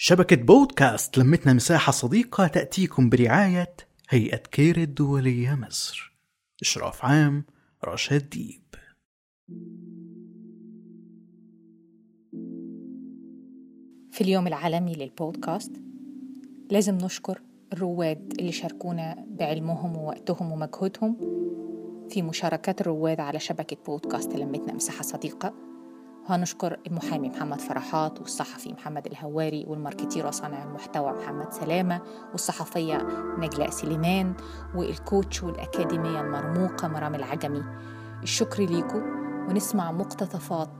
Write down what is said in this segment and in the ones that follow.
شبكة بودكاست لمتنا مساحة صديقة تأتيكم برعاية هيئة كير الدولية مصر. إشراف عام رشاد ديب. في اليوم العالمي للبودكاست لازم نشكر الرواد اللي شاركونا بعلمهم ووقتهم ومجهودهم في مشاركات الرواد على شبكة بودكاست لمتنا مساحة صديقة. وهنشكر المحامي محمد فرحات والصحفي محمد الهواري وال marketer وصانع المحتوى محمد سلامة والصحفية نجلاء سليمان وال coach والأكاديمية المرموقة مرام العجمي. الشكر ليكم ونسمع مقتطفات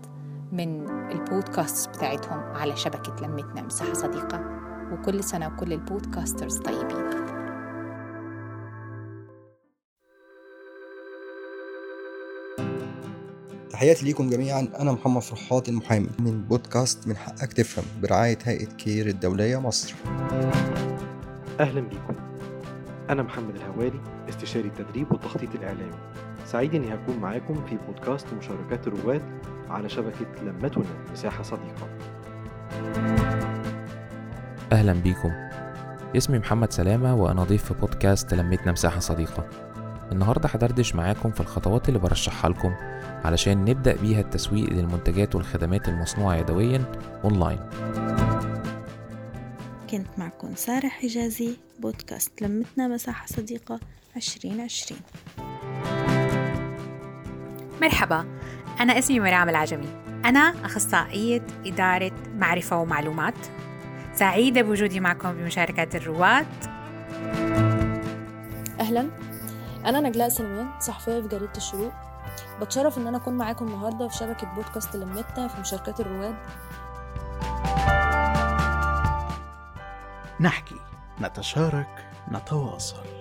من البودكاست بتاعتهم على شبكة لمتنا. مساحة صديقة. وكل سنة وكل ال podcasters طيبين. تحياتي ليكم جميعا. أنا محمد فرحات المحامي. من بودكاست من حقك تفهم برعاية هيئة كير الدولية مصر. أهلا بيكم أنا محمد الهواري استشاري التدريب والتخطيط الإعلامي. سعيد إني هكون معاكم في بودكاست مشاركات الرواد على شبكة لمتنا مساحة صديقة. أهلا بيكم اسمي محمد سلامة وأنا ضيف في بودكاست لمتنا مساحة صديقة. النهاردة هدردش معاكم في الخطوات اللي برشحها لكم. علشان نبدأ بيها التسويق للمنتجات والخدمات المصنوعة يدويا أونلاين. كنت معكم سارة حجازي بودكاست لمتنا مساحة صديقة 2020 مرحبا أنا اسمي مرام العجمي. أنا أخصائية إدارة معرفة ومعلومات. سعيدة بوجودي معكم بمشاركة الرواد. أهلا. أنا نجلاء سليمان صحفية في جريدة الشروق. بتشرف إن أنا أكون معاكم النهارده في شبكة بودكاست لمتنا في مشاركات الرواد. نحكي نتشارك نتواصل.